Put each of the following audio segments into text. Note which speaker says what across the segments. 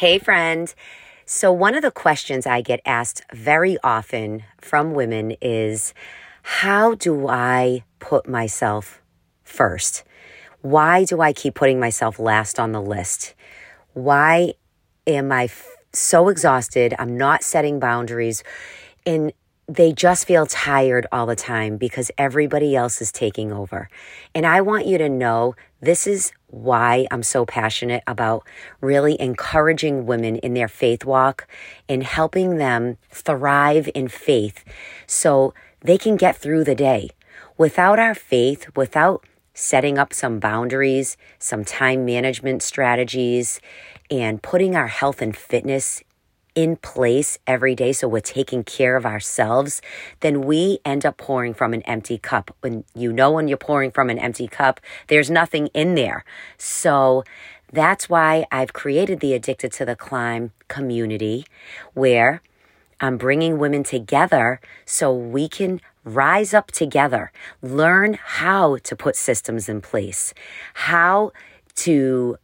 Speaker 1: Hey, friend. So, one of the questions I get asked very often from women is how do I put myself first? Why do I keep putting myself last on the list? Why am I f- so exhausted? I'm not setting boundaries. And they just feel tired all the time because everybody else is taking over. And I want you to know this is why I'm so passionate about really encouraging women in their faith walk and helping them thrive in faith so they can get through the day. Without our faith, without setting up some boundaries, some time management strategies, and putting our health and fitness in place every day so we're taking care of ourselves, then we end up pouring from an empty cup. When you know when you're pouring from an empty cup, there's nothing in there. So that's why I've created the Addicted to the Climb community where I'm bringing women together so we can rise up together, learn how to put systems in place, how to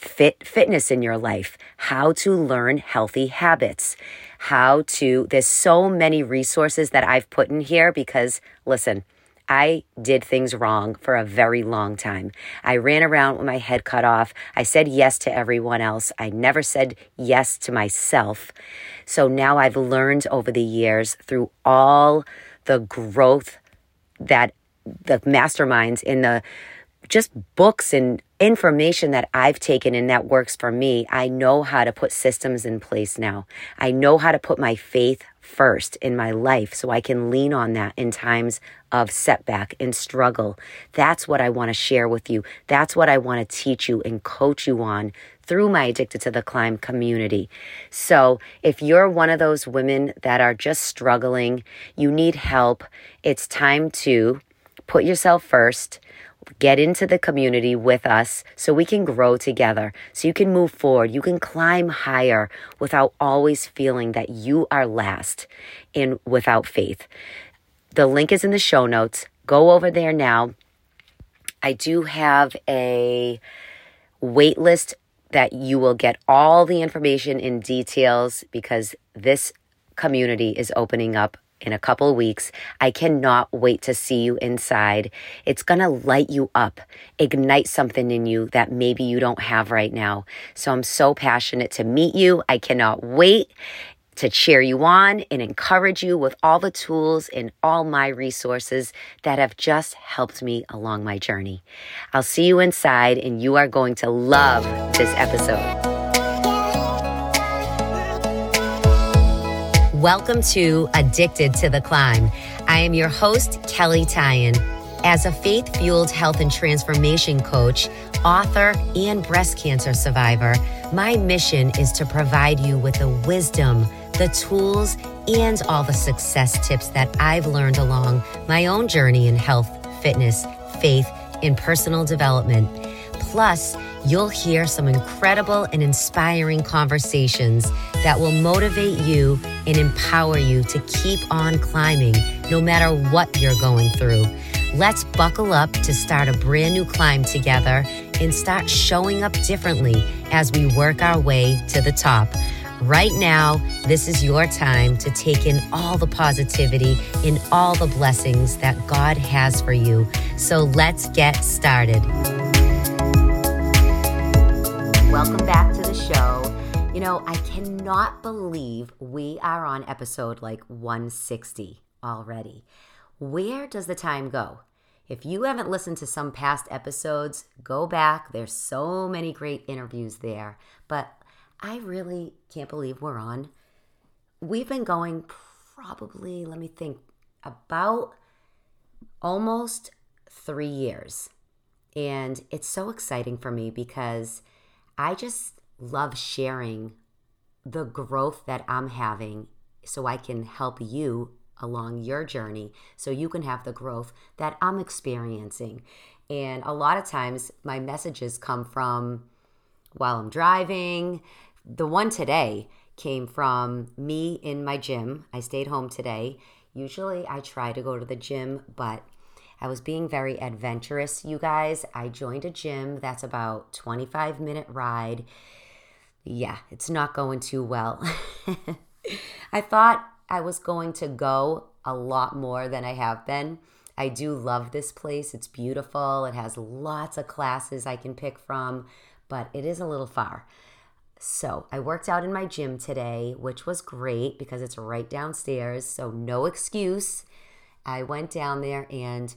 Speaker 1: fit fitness in your life, how to learn healthy habits, how to, there's so many resources that I've put in here because listen, I did things wrong for a very long time. I ran around with my head cut off. I said yes to everyone else. I never said yes to myself. So now I've learned over the years through all the growth that the masterminds in the just books and information that I've taken and that works for me, I know how to put systems in place now. I know how to put my faith first in my life so I can lean on that in times of setback and struggle. That's what I want to share with you. That's what I want to teach you and coach you on through my Addicted to the Climb community. So, if you're one of those women that are just struggling, you need help, it's time to put yourself first get into the community with us so we can grow together, so you can move forward, you can climb higher without always feeling that you are last and without faith. The link is in the show notes. Go over there now. I do have a wait list that you will get all the information in details because this community is opening up in a couple weeks. I cannot wait to see you inside. It's going to light you up, ignite something in you that maybe you don't have right now. So I'm so passionate to meet you. I cannot wait to cheer you on and encourage you with all the tools and all my resources that have just helped me along my journey. I'll see you inside, and you are going to love this episode. Welcome to Addicted to the Climb. I am your host, Kelly Tyan. As a faith fueled health and transformation coach, author, and breast cancer survivor, my mission is to provide you with the wisdom, the tools, and all the success tips that I've learned along my own journey in health, fitness, faith, and personal development. Plus, you'll hear some incredible and inspiring conversations that will motivate you and empower you to keep on climbing no matter what you're going through. Let's buckle up to start a brand new climb together and start showing up differently as we work our way to the top. Right now, this is your time to take in all the positivity and all the blessings that God has for you. So let's get started. Welcome back to the show. You know, I cannot believe we are on episode like 160 already. Where does the time go? If you haven't listened to some past episodes, go back. There's so many great interviews there. But I really can't believe we're on. We've been going probably, let me think, about almost three years. And it's so exciting for me because I just love sharing the growth that I'm having so I can help you along your journey so you can have the growth that I'm experiencing. And a lot of times my messages come from while I'm driving. The one today came from me in my gym. I stayed home today. Usually I try to go to the gym, but I was being very adventurous, you guys. I joined a gym that's about 25 minute ride. yeah, it's not going too well. I thought I was going to go a lot more than I have been. I do love this place. It's beautiful. It has lots of classes I can pick from, but it is a little far. So, I worked out in my gym today, which was great because it's right downstairs. So, no excuse. I went down there and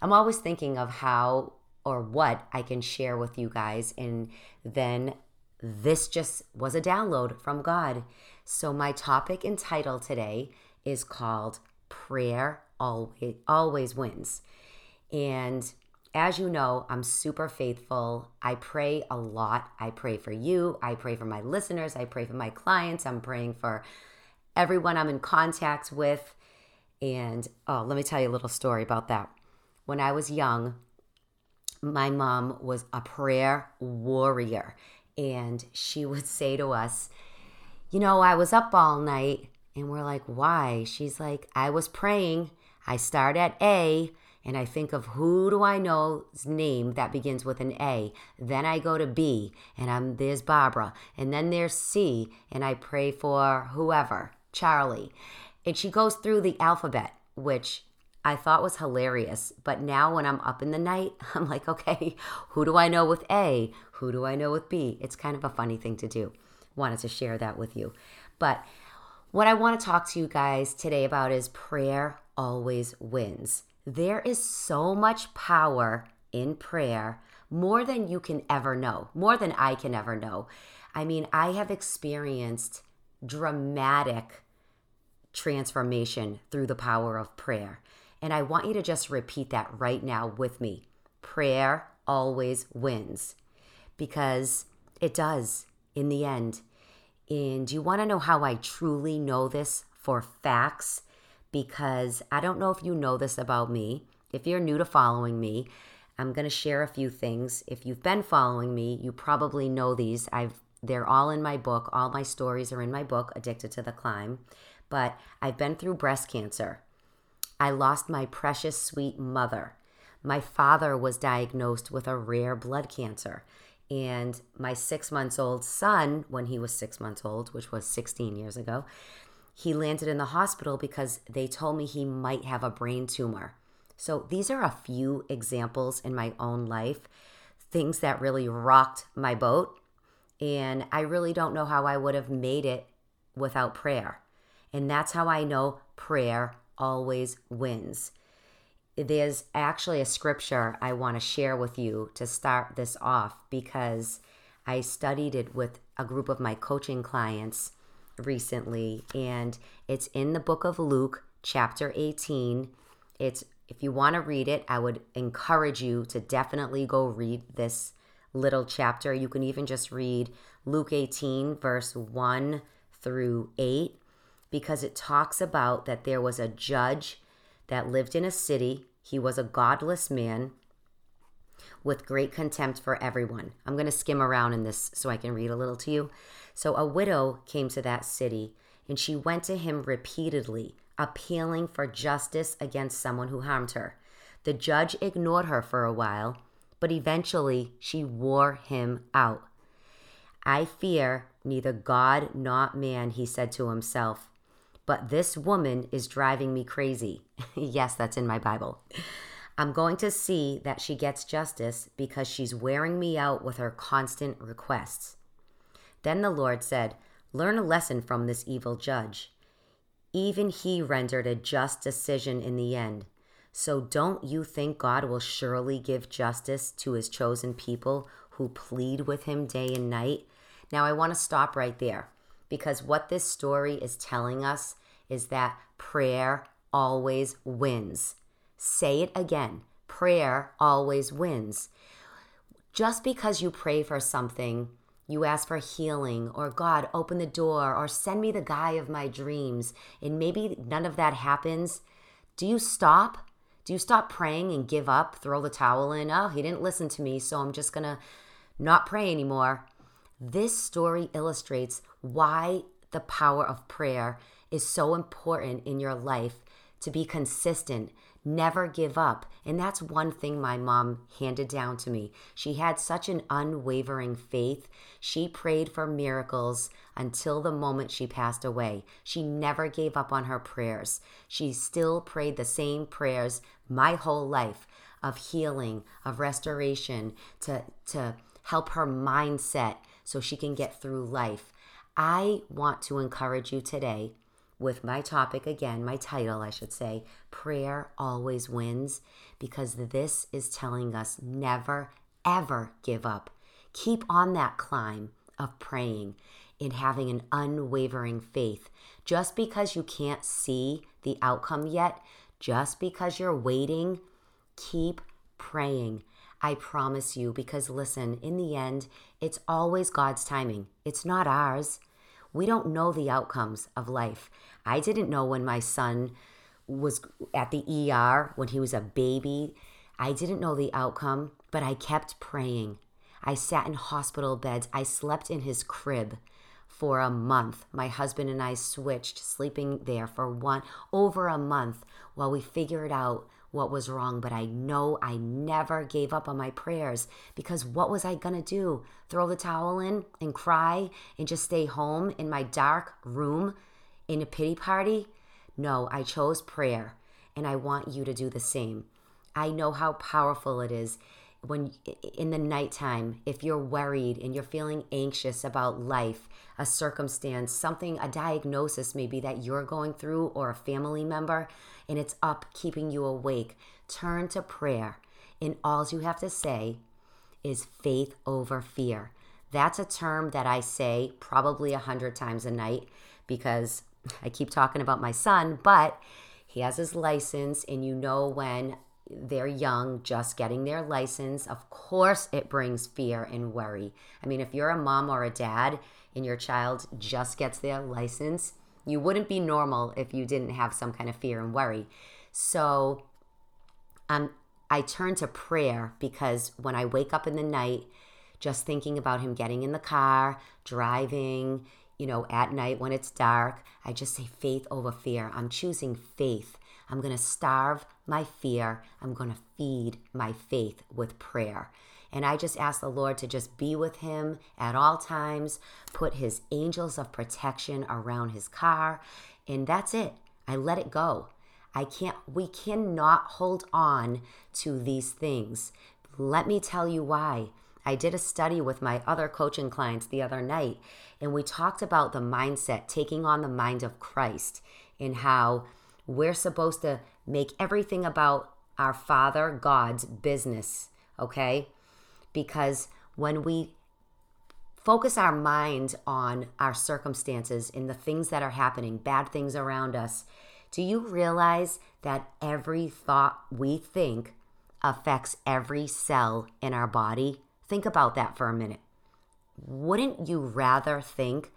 Speaker 1: I'm always thinking of how or what I can share with you guys. And then this just was a download from God. So, my topic and title today is called Prayer Always, always Wins. And as you know, I'm super faithful. I pray a lot. I pray for you. I pray for my listeners. I pray for my clients. I'm praying for everyone I'm in contact with. And oh, let me tell you a little story about that. When I was young, my mom was a prayer warrior. And she would say to us, You know, I was up all night. And we're like, Why? She's like, I was praying. I start at A and I think of who do I know's name that begins with an A. Then I go to B and I'm there's Barbara. And then there's C and I pray for whoever, Charlie. And she goes through the alphabet, which I thought was hilarious. But now when I'm up in the night, I'm like, okay, who do I know with A? Who do I know with B? It's kind of a funny thing to do. Wanted to share that with you. But what I want to talk to you guys today about is prayer always wins. There is so much power in prayer, more than you can ever know, more than I can ever know. I mean, I have experienced dramatic transformation through the power of prayer. And I want you to just repeat that right now with me. Prayer always wins because it does in the end. And you want to know how I truly know this for facts? Because I don't know if you know this about me. If you're new to following me, I'm going to share a few things. If you've been following me, you probably know these. I've they're all in my book. All my stories are in my book, Addicted to the Climb. But I've been through breast cancer. I lost my precious sweet mother. My father was diagnosed with a rare blood cancer. And my six months old son, when he was six months old, which was 16 years ago, he landed in the hospital because they told me he might have a brain tumor. So these are a few examples in my own life, things that really rocked my boat. And I really don't know how I would have made it without prayer. And that's how I know prayer always wins. There's actually a scripture I want to share with you to start this off because I studied it with a group of my coaching clients recently and it's in the book of Luke chapter 18. It's if you want to read it, I would encourage you to definitely go read this little chapter. You can even just read Luke 18 verse 1 through 8 because it talks about that there was a judge that lived in a city. He was a godless man with great contempt for everyone. I'm going to skim around in this so I can read a little to you. So, a widow came to that city, and she went to him repeatedly, appealing for justice against someone who harmed her. The judge ignored her for a while, but eventually she wore him out. I fear neither God nor man, he said to himself. But this woman is driving me crazy. yes, that's in my Bible. I'm going to see that she gets justice because she's wearing me out with her constant requests. Then the Lord said, Learn a lesson from this evil judge. Even he rendered a just decision in the end. So don't you think God will surely give justice to his chosen people who plead with him day and night? Now, I want to stop right there because what this story is telling us is that prayer always wins. Say it again prayer always wins. Just because you pray for something, you ask for healing, or God, open the door, or send me the guy of my dreams, and maybe none of that happens, do you stop? Do you stop praying and give up, throw the towel in? Oh, he didn't listen to me, so I'm just gonna not pray anymore. This story illustrates why the power of prayer is so important in your life to be consistent, Never give up. And that's one thing my mom handed down to me. She had such an unwavering faith. She prayed for miracles until the moment she passed away. She never gave up on her prayers. She still prayed the same prayers my whole life of healing, of restoration, to, to help her mindset so she can get through life. I want to encourage you today with my topic again, my title, I should say, Prayer Always Wins, because this is telling us never, ever give up. Keep on that climb of praying and having an unwavering faith. Just because you can't see the outcome yet, just because you're waiting, keep praying. I promise you, because listen, in the end, it's always God's timing, it's not ours. We don't know the outcomes of life. I didn't know when my son was at the ER, when he was a baby. I didn't know the outcome, but I kept praying. I sat in hospital beds. I slept in his crib for a month. My husband and I switched, sleeping there for one over a month while we figured out what was wrong, but I know I never gave up on my prayers because what was I going to do? Throw the towel in and cry and just stay home in my dark room in a pity party? No, I chose prayer and I want you to do the same. I know how powerful it is when in the nighttime, if you're worried and you're feeling anxious about life, a circumstance, something, a diagnosis maybe that you're going through or a family member, and it's up keeping you awake, turn to prayer. And all you have to say is faith over fear. That's a term that I say probably a hundred times a night because I keep talking about my son, but he has his license, and you know when they're young, just getting their license, of course it brings fear and worry. I mean, if you're a mom or a dad and your child just gets their license, you wouldn't be normal if you didn't have some kind of fear and worry. So um, I turn to prayer because when I wake up in the night, just thinking about him getting in the car, driving, you know, at night when it's dark, I just say faith over fear. I'm choosing faith. I'm going to starve my fear. I'm going to feed my faith with prayer. And I just ask the Lord to just be with him at all times, put his angels of protection around his car, and that's it. I let it go. I can't, we cannot hold on to these things. Let me tell you why. I did a study with my other coaching clients the other night, and we talked about the mindset, taking on the mind of Christ, and how we're supposed to make everything about our Father God's business, okay? Because when we focus our mind on our circumstances and the things that are happening, bad things around us, do you realize that every thought we think affects every cell in our body? Think about that for a minute. Wouldn't you rather think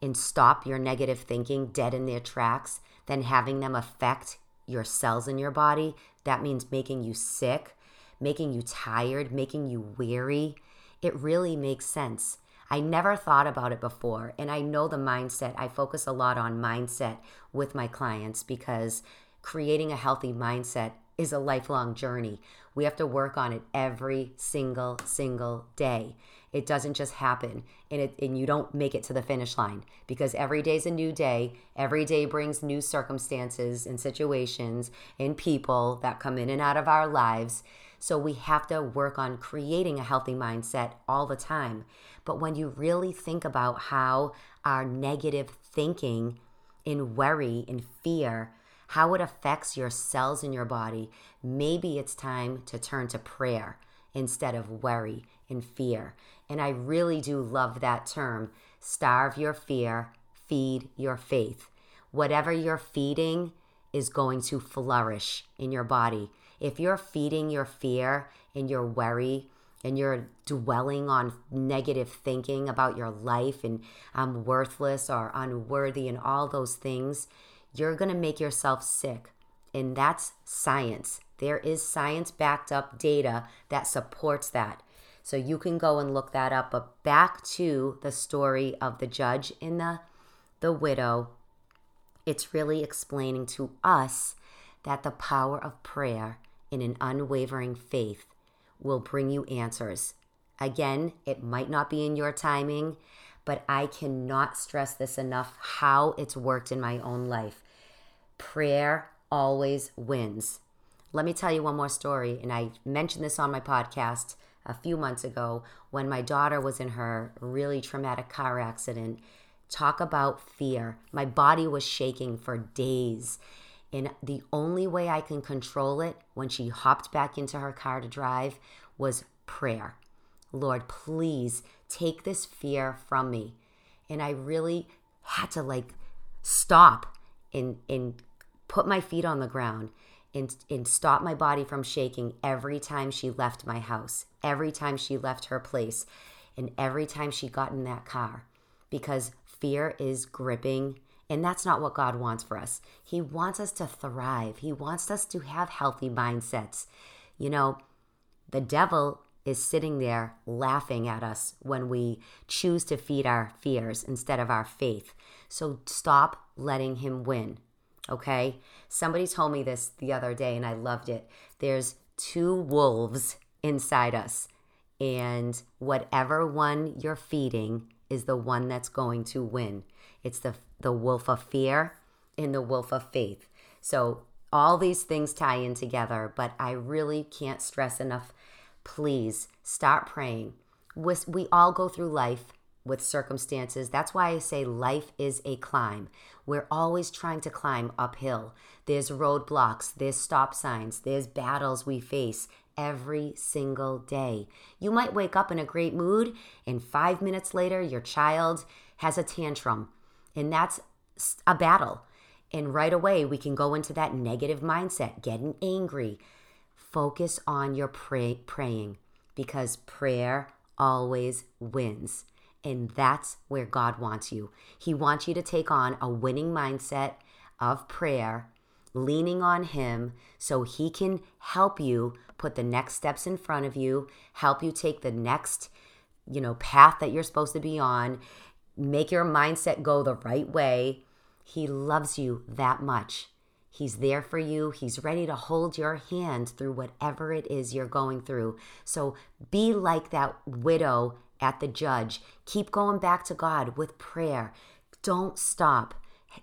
Speaker 1: and stop your negative thinking dead in their tracks than having them affect your cells in your body? That means making you sick, making you tired, making you weary. It really makes sense. I never thought about it before. And I know the mindset, I focus a lot on mindset with my clients because creating a healthy mindset is a lifelong journey. We have to work on it every single, single day. It doesn't just happen and, it, and you don't make it to the finish line because every day is a new day. Every day brings new circumstances and situations and people that come in and out of our lives. So we have to work on creating a healthy mindset all the time. But when you really think about how our negative thinking in worry and fear how it affects your cells in your body, maybe it's time to turn to prayer instead of worry and fear. And I really do love that term starve your fear, feed your faith. Whatever you're feeding is going to flourish in your body. If you're feeding your fear and your worry, and you're dwelling on negative thinking about your life and I'm worthless or unworthy and all those things, you're going to make yourself sick. And that's science. There is science backed up data that supports that. So you can go and look that up. But back to the story of the judge and the, the widow, it's really explaining to us that the power of prayer in an unwavering faith will bring you answers. Again, it might not be in your timing, but I cannot stress this enough how it's worked in my own life. Prayer always wins. Let me tell you one more story, and I mentioned this on my podcast a few months ago when my daughter was in her really traumatic car accident. Talk about fear. My body was shaking for days. And the only way I can control it when she hopped back into her car to drive was prayer. Lord, please take this fear from me. And I really had to like stop and, and put my feet on the ground and, and stop my body from shaking every time she left my house, every time she left her place, and every time she got in that car. Because fear is gripping and that's not what God wants for us. He wants us to thrive, He wants us to have healthy mindsets. You know, the devil is sitting there laughing at us when we choose to feed our fears instead of our faith. So stop letting him win. Okay? Somebody told me this the other day and I loved it. There's two wolves inside us, and whatever one you're feeding is the one that's going to win. It's the the wolf of fear and the wolf of faith. So all these things tie in together, but I really can't stress enough. Please start praying. We all go through life with circumstances. That's why I say life is a climb. We're always trying to climb uphill. There's roadblocks, there's stop signs, there's battles we face every single day. You might wake up in a great mood, and five minutes later, your child has a tantrum and that's a battle. And right away, we can go into that negative mindset, getting angry. Focus on your pray- praying because prayer always wins. And that's where God wants you. He wants you to take on a winning mindset of prayer, leaning on Him so He can help you put the next steps in front of you, help you take the next, you know, path that you're supposed to be on, make your mindset go the right way. He loves you that much. He's there for you. He's ready to hold your hand through whatever it is you're going through. So be like that widow at the judge. Keep going back to God with prayer. Don't stop.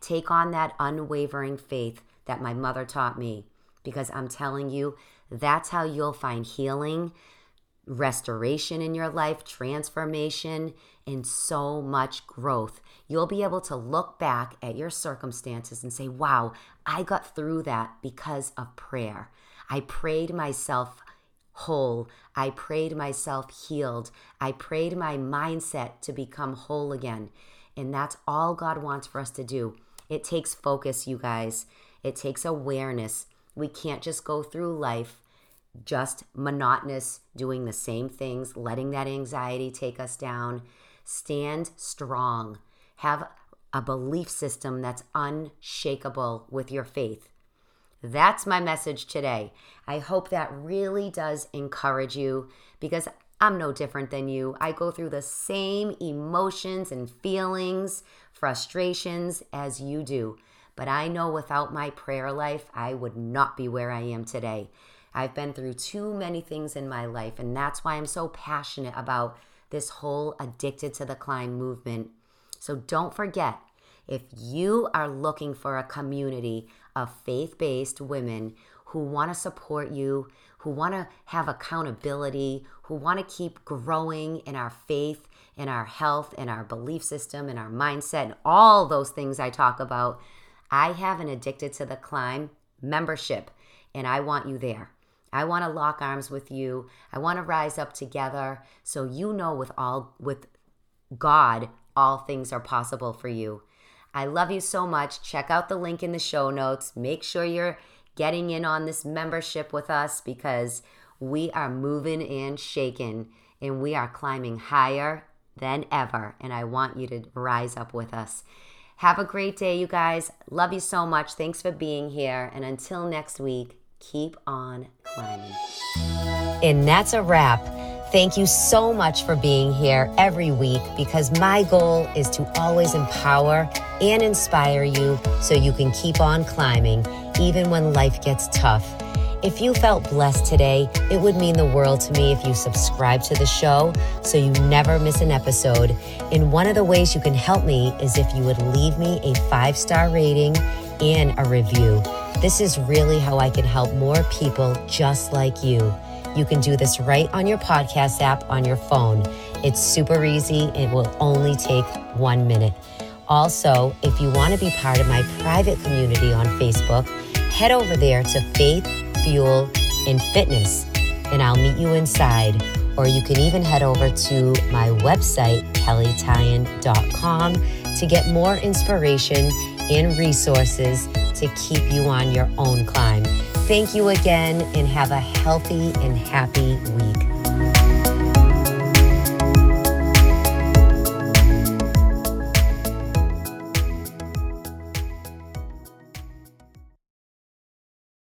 Speaker 1: Take on that unwavering faith that my mother taught me because I'm telling you, that's how you'll find healing restoration in your life, transformation, and so much growth. You'll be able to look back at your circumstances and say, wow, I got through that because of prayer. I prayed myself whole. I prayed myself healed. I prayed my mindset to become whole again. And that's all God wants for us to do. It takes focus, you guys. It takes awareness. We can't just go through life just monotonous, doing the same things, letting that anxiety take us down. Stand strong. Have a belief system that's unshakable with your faith. That's my message today. I hope that really does encourage you because I'm no different than you. I go through the same emotions and feelings, frustrations as you do. But I know without my prayer life, I would not be where I am today. I've been through too many things in my life, and that's why I'm so passionate about this whole addicted to the climb movement. So don't forget if you are looking for a community of faith based women who want to support you, who want to have accountability, who want to keep growing in our faith, in our health, in our belief system, in our mindset, and all those things I talk about, I have an Addicted to the Climb membership, and I want you there. I want to lock arms with you. I want to rise up together so you know with all with God all things are possible for you. I love you so much. Check out the link in the show notes. Make sure you're getting in on this membership with us because we are moving and shaking and we are climbing higher than ever. And I want you to rise up with us. Have a great day, you guys. Love you so much. Thanks for being here. And until next week, keep on And that's a wrap. Thank you so much for being here every week because my goal is to always empower and inspire you so you can keep on climbing even when life gets tough. If you felt blessed today, it would mean the world to me if you subscribe to the show so you never miss an episode. And one of the ways you can help me is if you would leave me a five star rating and a review. This is really how I can help more people just like you. You can do this right on your podcast app on your phone. It's super easy. It will only take one minute. Also, if you want to be part of my private community on Facebook, head over there to Faith, Fuel, and Fitness, and I'll meet you inside. Or you can even head over to my website, kellytyan.com, to get more inspiration and resources to keep you on your own climb. Thank you again and have a healthy and happy week.